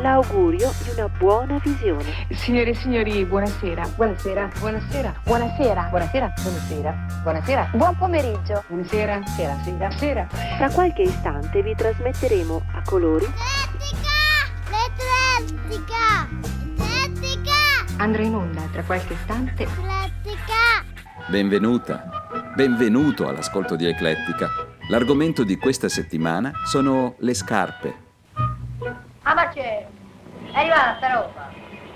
l'augurio di una buona visione. Signore e signori, buonasera. Buonasera. Buonasera. Buonasera. Buonasera. Buonasera. Buonasera. Buon pomeriggio. Buonasera. Sera. Sera. Sera. Tra qualche istante vi trasmetteremo a colori L'Eclettica! L'Eclettica! Andrà in onda tra qualche istante L'Eclettica! Benvenuta, benvenuto all'ascolto di Eclettica. L'argomento di questa settimana sono le scarpe. Ah ma c'è? È arrivata sta roba.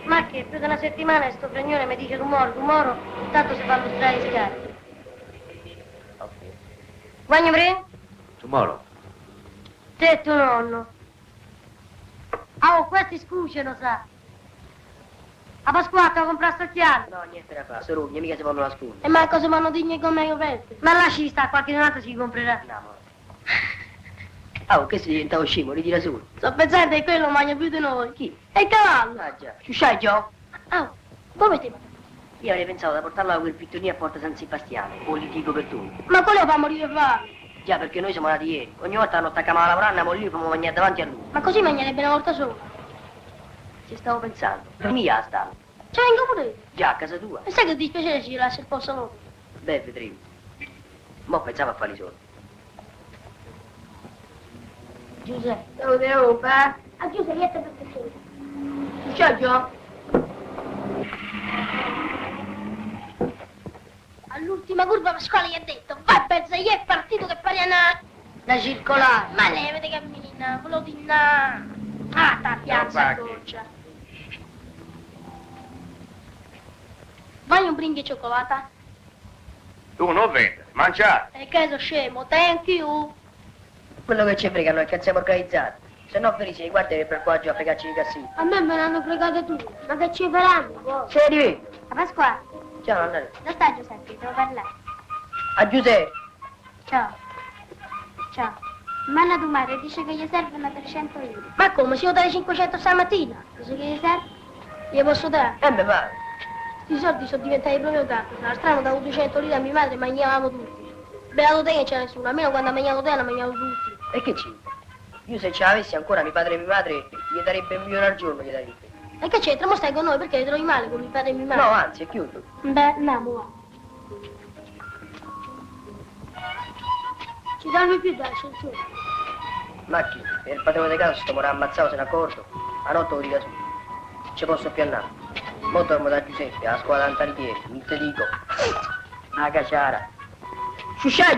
Ma che più di una settimana sto fregnone mi dice rumore, rumore, tanto si fa lustrare le scarpe. Guagno pre? Tomorrow. Te e tuo nonno. Ah, oh, questi scucciano, sa. A Pasquatta ho comprato sto occhiali. No, niente da fare, sorugne, mica si vanno nascondere. E manco se vanno digni come io veste. Ma lasci sta, qualche giornata si comprerà. No, amore. Ah, oh, che si diventa scemo, ritira solo. Sto pensando che quello mangia più di noi. Chi? E il cavallo. Ah, già. Ciusciai, Gio? Ah, dove ti Io avrei pensato di portarlo a quel pittonino a Porta San Sebastiano, o litigo per tu. Ma quello fa morire fame. Già, perché noi siamo nati ieri. Ogni volta che non attaccamo a lavorare, andiamo lì e facciamo mangiare davanti a lui. Ma così mangerebbe una volta sola. Ci stavo pensando. Mia sta. Ci vengo pure io. Già, a casa tua. E sai che dispiacere ci lascia il posto loro? Beh, vedremo. Mo' pensavo a fare i soldi. Giuseppe. Dove roba? A Giuseppe, per piacere. Ciao, Gio. All'ultima curva Pasquale gli ha detto, vai Bezzai, è partito che pari a una... Da circolare. Ma levate cammina, volevo di là. Ah, sta piazza goccia. Vai un bringhi cioccolata? Tu non vendere, mangiare. E che so scemo, thank you. Quello che ci frega noi è che siamo organizzati. Se no, Felice, guarda che per qua giù a fregarci i cassi. A me me l'hanno fregate tutti. Ma che ci faranno? Se arrivi. A Pasquale, Ciao, Nannare. dove sta Giuseppe? Devo parlare. A Giuseppe. Ciao. Ciao. Manna tua madre dice che gli servono 300 euro. Ma come? Se io dare 500 stamattina? Dice che gli serve? Gli posso dare? Eh, me va. Questi soldi sono diventati proprio tanto. La strada davo 200 lire a mia madre e mangiavamo tutti. Beato te che c'è nessuno, almeno quando ha mangiato te la mangiavo tutti. E che c'è? Io se ce l'avessi ancora mio padre e mia madre, gli darebbe un milione al giorno, gli darebbe. E che c'entra? Mo stai con noi perché ti trovi male con mio padre e mia madre? No, anzi, è chiuso. Beh, andiamo, va. Ci danno più dall'ascensore. Ma chi? E il padrone di casa sto morendo ammazzato, se ne accorto. A notte lo dica su. Ci posso più andare. Mo dormo da Giuseppe, alla scuola d'Antarichieri, non te dico. A caciara. Sciusciai,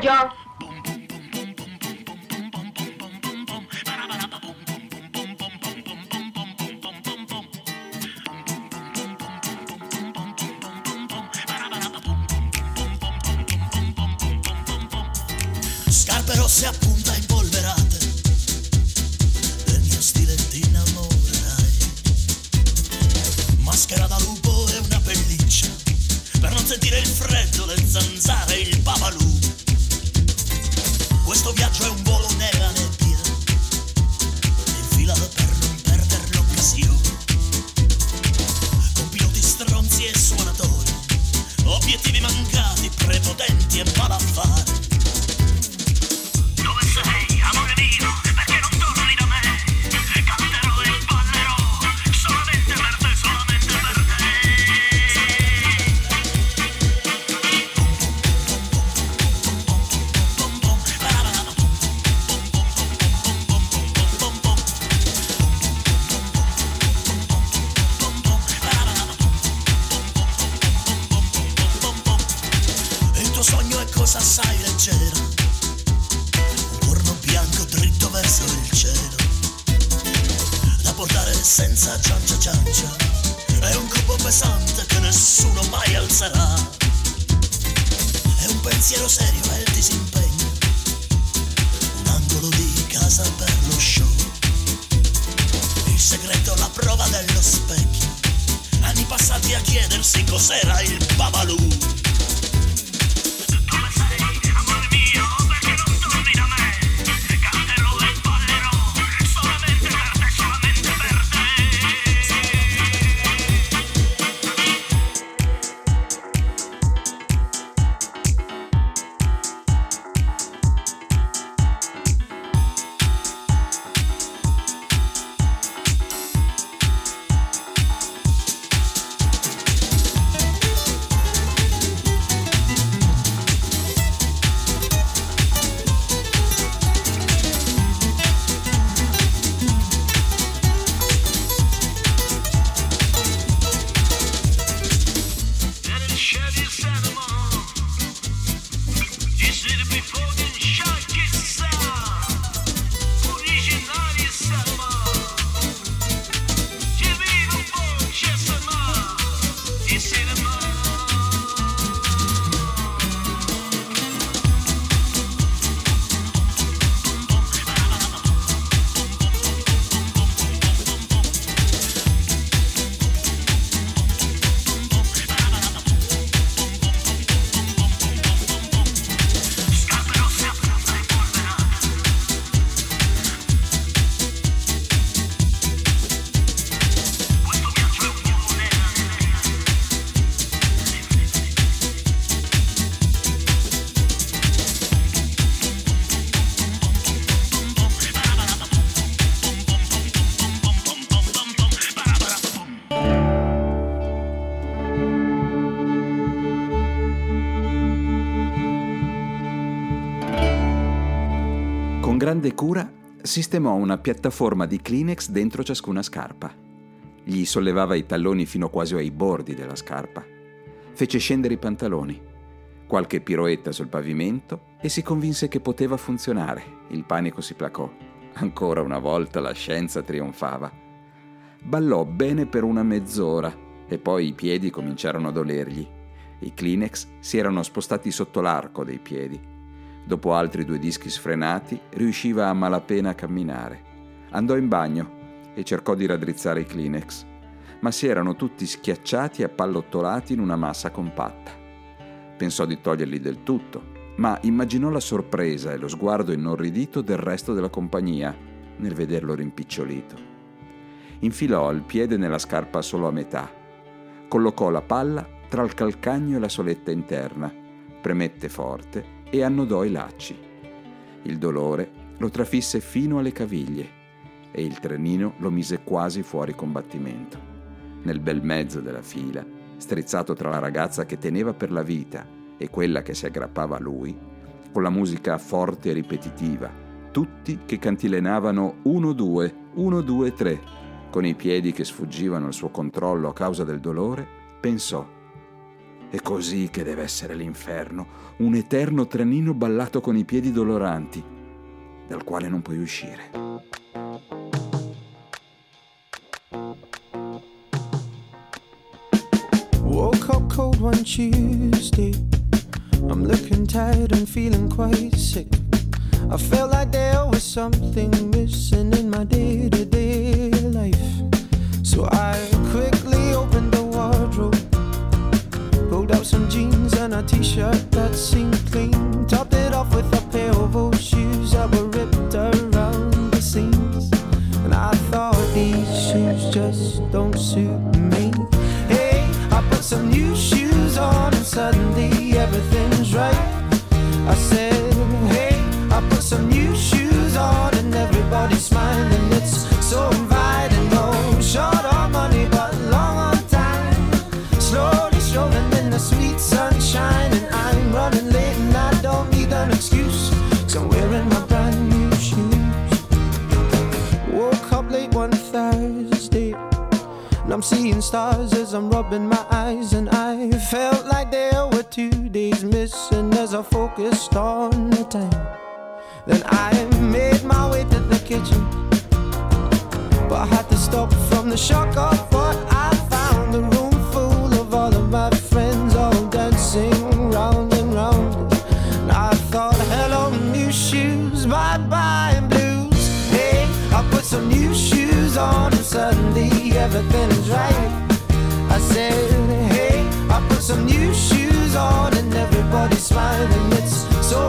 segreto la prova dello specchio. Anni passati a chiedersi cos'era il babalù grande cura sistemò una piattaforma di Kleenex dentro ciascuna scarpa. Gli sollevava i talloni fino quasi ai bordi della scarpa. Fece scendere i pantaloni. Qualche piroetta sul pavimento e si convinse che poteva funzionare. Il panico si placò. Ancora una volta la scienza trionfava. Ballò bene per una mezz'ora e poi i piedi cominciarono a dolergli. I Kleenex si erano spostati sotto l'arco dei piedi. Dopo altri due dischi sfrenati, riusciva a malapena a camminare. Andò in bagno e cercò di raddrizzare i Kleenex, ma si erano tutti schiacciati e appallottolati in una massa compatta. Pensò di toglierli del tutto, ma immaginò la sorpresa e lo sguardo inorridito del resto della compagnia nel vederlo rimpicciolito. Infilò il piede nella scarpa solo a metà, collocò la palla tra il calcagno e la soletta interna, premette forte e annodò i lacci. Il dolore lo trafisse fino alle caviglie e il trenino lo mise quasi fuori combattimento. Nel bel mezzo della fila, strizzato tra la ragazza che teneva per la vita e quella che si aggrappava a lui, con la musica forte e ripetitiva, tutti che cantilenavano 1-2, 1-2-3, con i piedi che sfuggivano al suo controllo a causa del dolore, pensò è così che deve essere l'inferno, un eterno trenino ballato con i piedi doloranti, dal quale non puoi uscire. Woke up cold one Tuesday. I'm looking tired and feeling quite sick. I felt like there was something missing in my day to day life. So I a t shirt that seemed clean, topped it off with a pair of old shoes that were ripped around the seams. And I thought these shoes just don't suit me. Hey, I put some new shoes on and suddenly everything's right. I said, hey, I put some new shoes on and everybody's smiling. It's so I'm rubbing my eyes, and I felt like there were two days missing as I focused on the time. Then I made my way to the kitchen, but I had to stop from the shock of what I found. A room full of all of my friends, all dancing round and round. And I thought, hello, new shoes, bye bye, blues. Hey, I put some new shoes on, and suddenly everything is right. Said, hey, I put some new shoes on, and everybody's smiling. It's so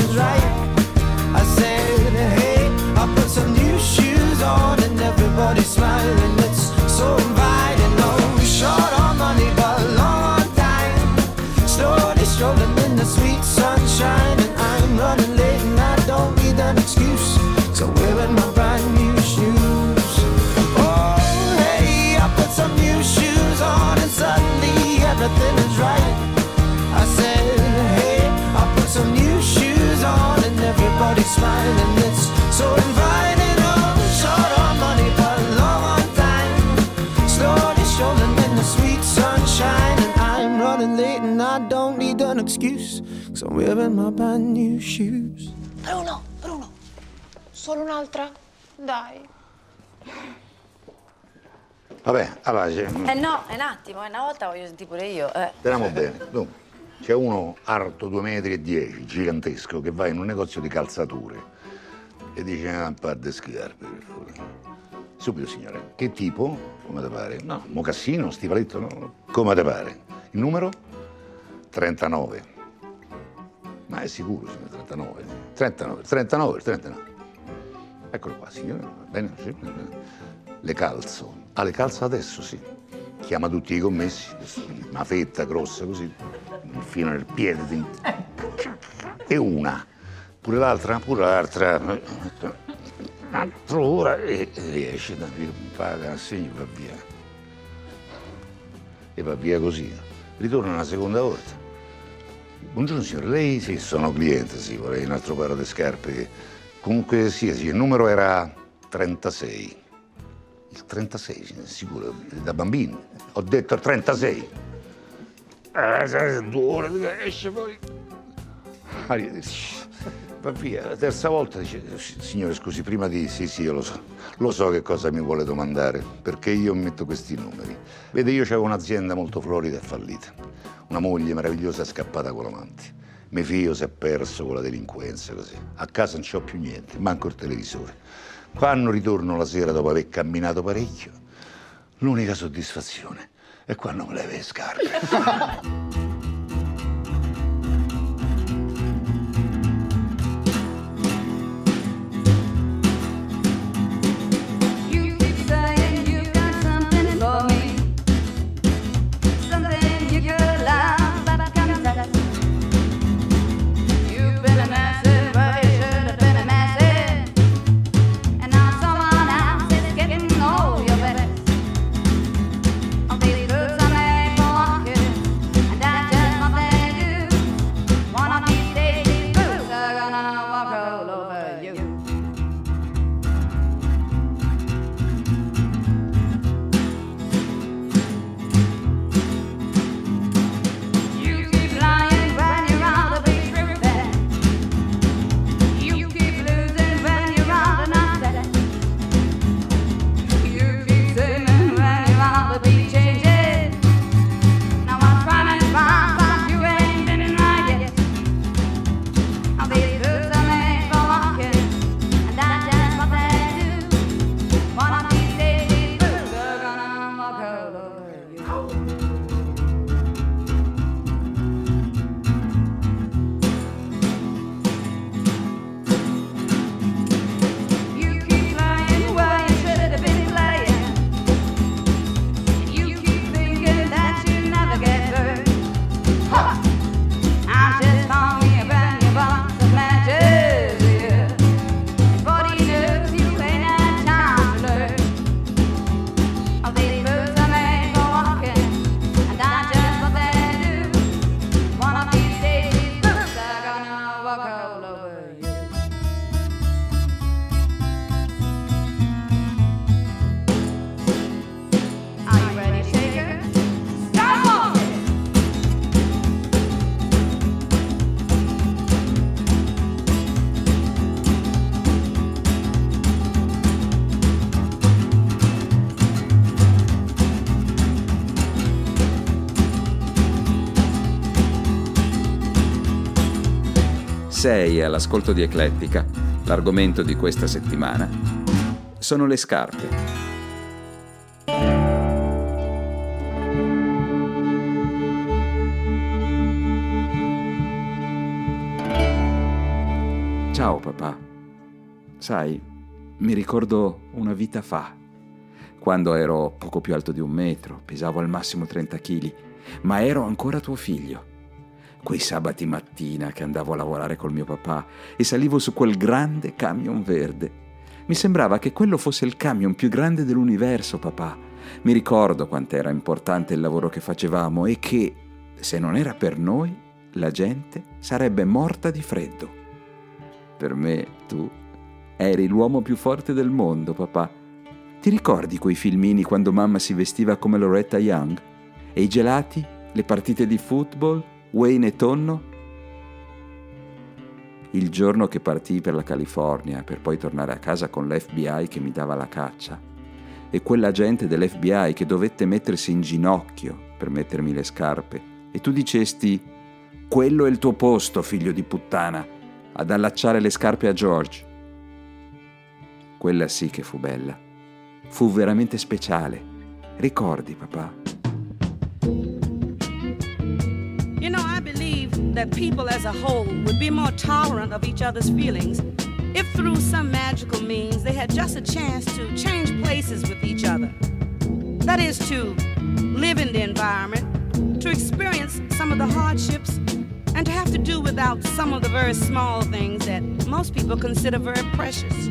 I'm wearing my brand new shoes. Bruno, Bruno, solo un'altra? Dai. Vabbè, allora, Eh no, è un attimo, è una volta voglio sentire pure io. Eh. teniamo bene. Dunque, C'è uno alto 2 metri e 10, gigantesco, che va in un negozio di calzature e dice "Ah, un par di scarpe, per favore. Subito, signore. Che tipo? Come te pare? No, mocassino, stivaletto, no? Come te pare? Il numero? 39. Ma è sicuro, signore, 39? 39, 39, 39. Eccolo qua, signore. Bene, sì. Le calzo. Ah, le calzo adesso, sì. Chiama tutti i commessi, una fetta grossa così, fino nel piede. di- E una. Pure l'altra, pure l'altra. Un'altra ora e riesce paga, assegno e va via. E va via così. Ritorna una seconda volta. Buongiorno signore, lei sì, sono cliente, sì, vorrei un altro paio di scarpe. Comunque sì, sì, il numero era 36. Il 36, signore, sicuro, da bambino. Ho detto 36. Eh, sai, due ore esce poi. Arrivederci. Va via, la terza volta dice, signore scusi, prima di... Sì, sì, io lo so, lo so che cosa mi vuole domandare, perché io metto questi numeri. Vede, io avevo un'azienda molto florida e fallita. Una moglie meravigliosa è scappata con l'amante. Mio figlio si è perso con la delinquenza, così. A casa non c'ho più niente, manco il televisore. Quando ritorno la sera dopo aver camminato parecchio, l'unica soddisfazione è quando leve le scarpe. sei all'ascolto di Eclettica, l'argomento di questa settimana sono le scarpe. Ciao papà. Sai, mi ricordo una vita fa, quando ero poco più alto di un metro, pesavo al massimo 30 kg, ma ero ancora tuo figlio Quei sabati mattina che andavo a lavorare col mio papà e salivo su quel grande camion verde. Mi sembrava che quello fosse il camion più grande dell'universo, papà. Mi ricordo quant'era importante il lavoro che facevamo e che, se non era per noi, la gente sarebbe morta di freddo. Per me, tu eri l'uomo più forte del mondo, papà. Ti ricordi quei filmini quando mamma si vestiva come Loretta Young? E i gelati? Le partite di football? Wayne e Tonno? Il giorno che partii per la California per poi tornare a casa con l'FBI che mi dava la caccia e quell'agente dell'FBI che dovette mettersi in ginocchio per mettermi le scarpe e tu dicesti Quello è il tuo posto, figlio di puttana, ad allacciare le scarpe a George. Quella sì che fu bella. Fu veramente speciale. Ricordi, papà? That people as a whole would be more tolerant of each other's feelings if through some magical means they had just a chance to change places with each other. That is, to live in the environment, to experience some of the hardships, and to have to do without some of the very small things that most people consider very precious.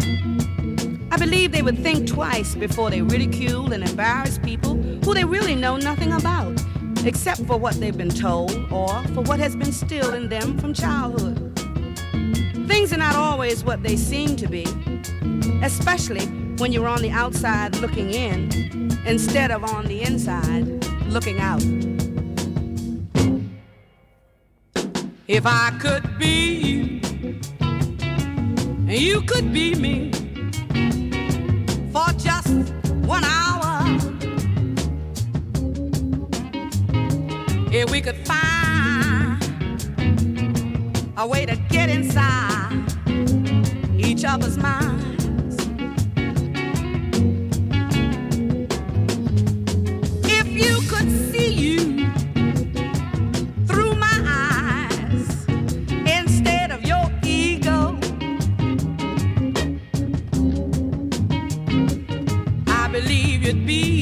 I believe they would think twice before they ridicule and embarrass people who they really know nothing about, except for what they've been told or for what has been stilled in them from childhood. Things are not always what they seem to be, especially when you're on the outside looking in instead of on the inside looking out. If I could be you, and you could be me for just one hour, if we could find a way to get inside each other's minds. If you could see you through my eyes instead of your ego, I believe you'd be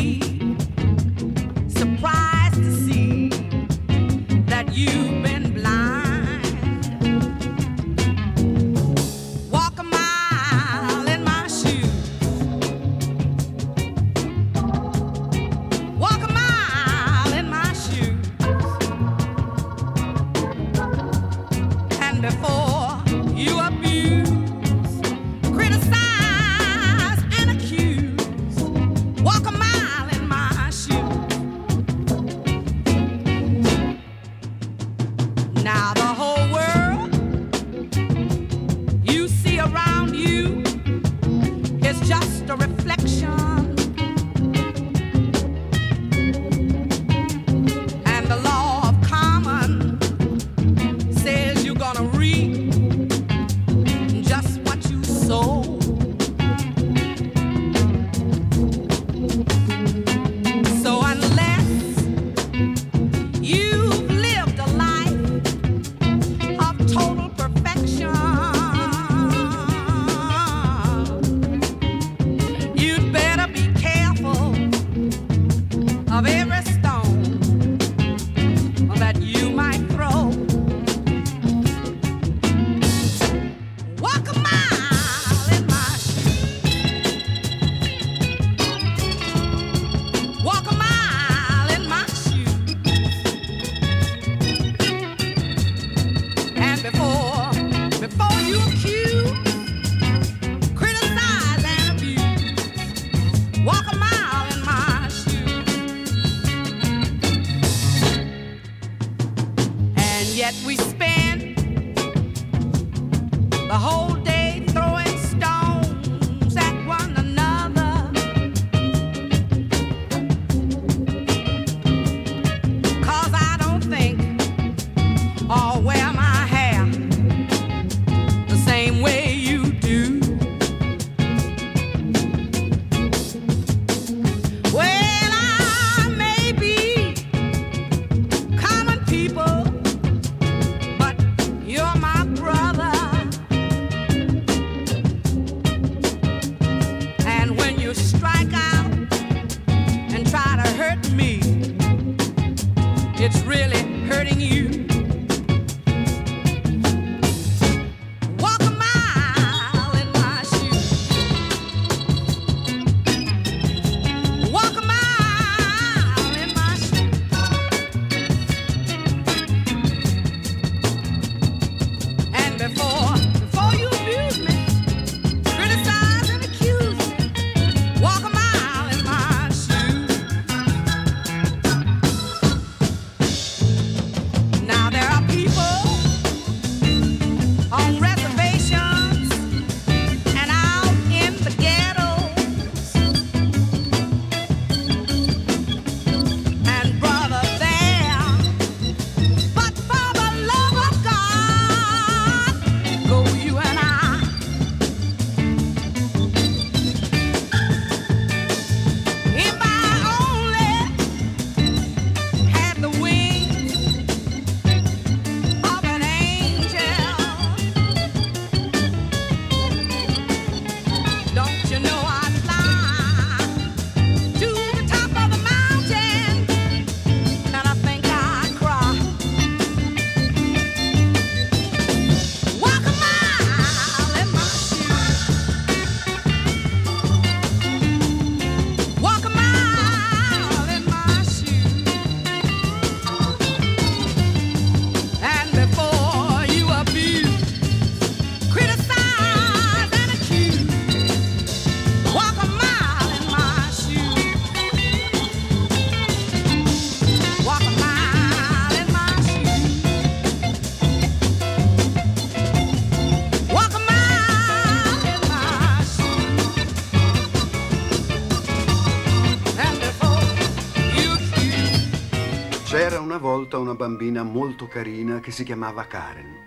bambina molto carina che si chiamava Karen.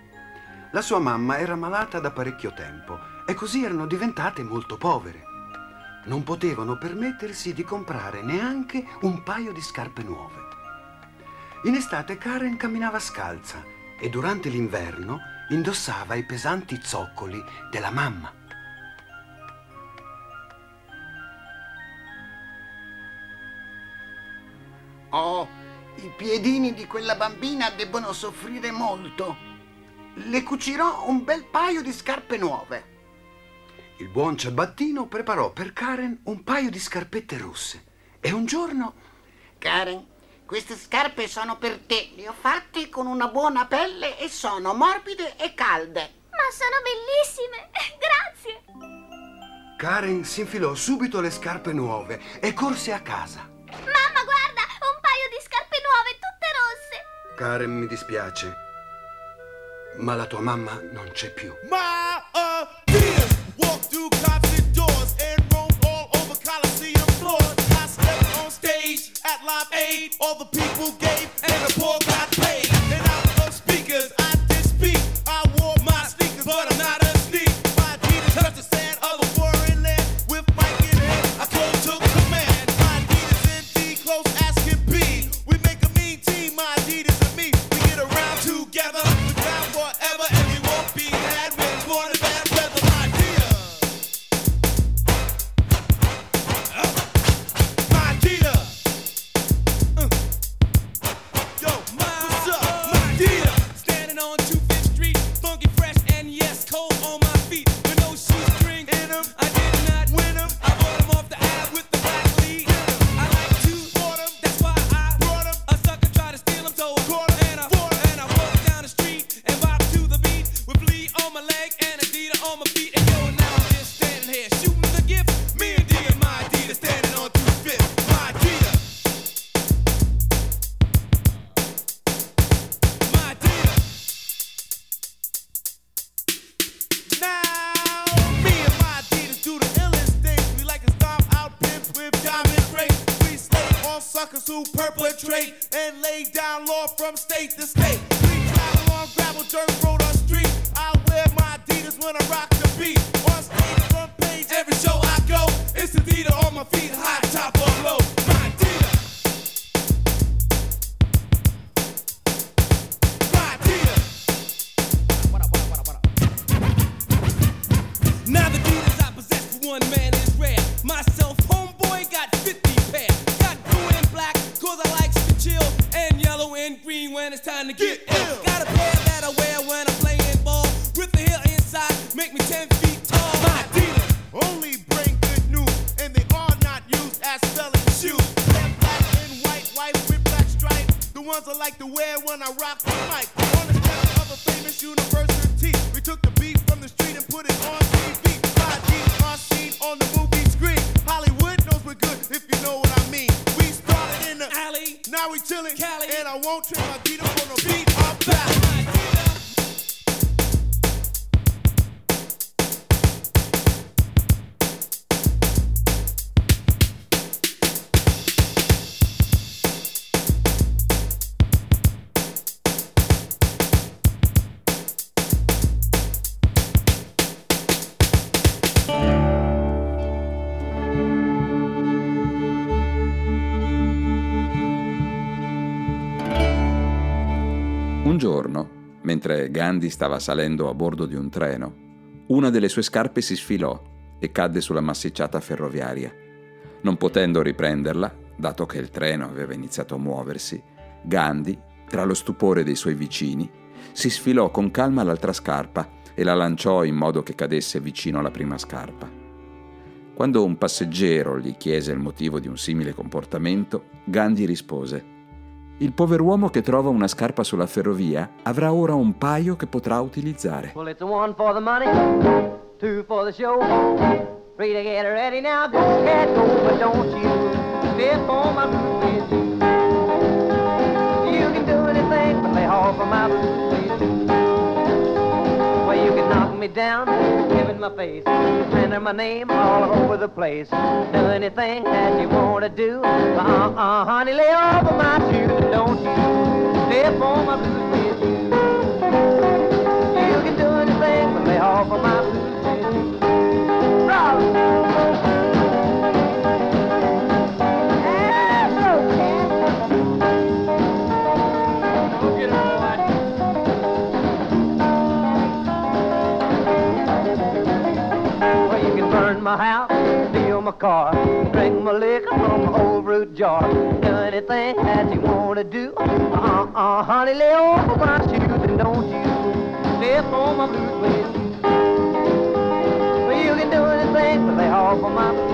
La sua mamma era malata da parecchio tempo e così erano diventate molto povere. Non potevano permettersi di comprare neanche un paio di scarpe nuove. In estate Karen camminava scalza e durante l'inverno indossava i pesanti zoccoli della mamma. Oh, i piedini di quella bambina debbono soffrire molto. Le cucirò un bel paio di scarpe nuove. Il buon ciabattino preparò per Karen un paio di scarpette rosse e un giorno... Karen, queste scarpe sono per te. Le ho fatte con una buona pelle e sono morbide e calde. Ma sono bellissime! Grazie! Karen si infilò subito le scarpe nuove e corse a casa. Karen, mi dispiace, ma la tua mamma non c'è più. My uh, Aid, all the people gave and the poor hate this The ones I like to wear when I rock the mic. On the steps of a famous university. We took the beat from the street and put it on TV. My Adidas are seen on the movie screen. Hollywood knows we're good if you know what I mean. We started in the alley, now we chillin'. Cali, and I won't trade my Adidas for no mentre Gandhi stava salendo a bordo di un treno, una delle sue scarpe si sfilò e cadde sulla massicciata ferroviaria. Non potendo riprenderla, dato che il treno aveva iniziato a muoversi, Gandhi, tra lo stupore dei suoi vicini, si sfilò con calma l'altra scarpa e la lanciò in modo che cadesse vicino alla prima scarpa. Quando un passeggero gli chiese il motivo di un simile comportamento, Gandhi rispose il pover'uomo che trova una scarpa sulla ferrovia avrà ora un paio che potrà utilizzare. Well, it's me down, giving my face, sending my name all over the place. Do anything that you wanna do, uh-uh, honey, lay off of my shoes, don't you Lay off of my boots with you. You can do anything, but lay off of my boots with you. Rock! Car, drink my liquor from my old root jar. Do anything that you wanna do. Uh-uh, honey, lay off my shoes and don't you step on my with you. Well, you can do anything but lay off of my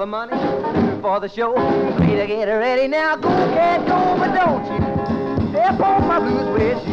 the money, for the show, to get ready now. Go, cat, go, but don't you step on my blues with. You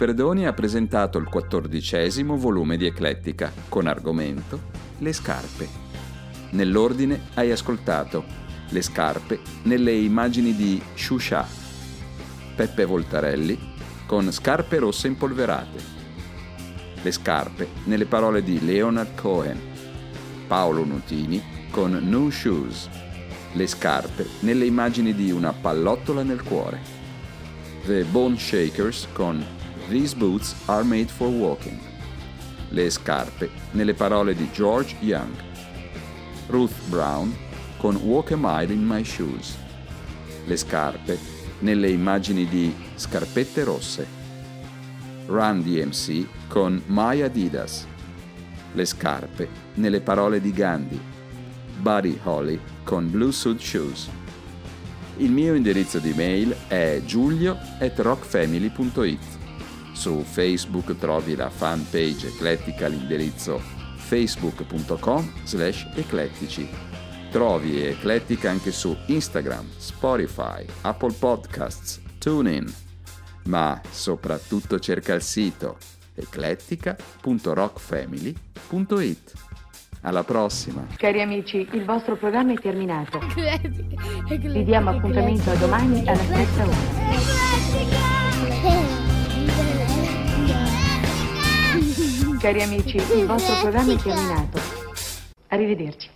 Caperdoni ha presentato il quattordicesimo volume di Eclettica con argomento Le scarpe. Nell'ordine hai ascoltato Le scarpe nelle immagini di Shusha, Peppe Voltarelli con Scarpe rosse impolverate, Le scarpe nelle parole di Leonard Cohen, Paolo Nutini con New Shoes, Le scarpe nelle immagini di Una pallottola nel cuore. The Bone Shakers con These Boots Are Made for Walking. Le scarpe nelle parole di George Young. Ruth Brown con Walk a Mile in My Shoes. Le scarpe nelle immagini di Scarpette Rosse. Run DMC con My Adidas. Le scarpe nelle parole di Gandhi. Buddy Holly con Blue Suit Shoes. Il mio indirizzo di mail è giulio at rockfamily.it. Su Facebook trovi la fanpage eclettica all'indirizzo facebook.com slash eclettici. Trovi Eclettica anche su Instagram, Spotify, Apple Podcasts, TuneIn. Ma soprattutto cerca il sito eclettica.rockfamily.it. Alla prossima! Cari amici, il vostro programma è terminato. Vi diamo appuntamento a domani alla stessa ora. Cari amici, il vostro programma è terminato. Arrivederci.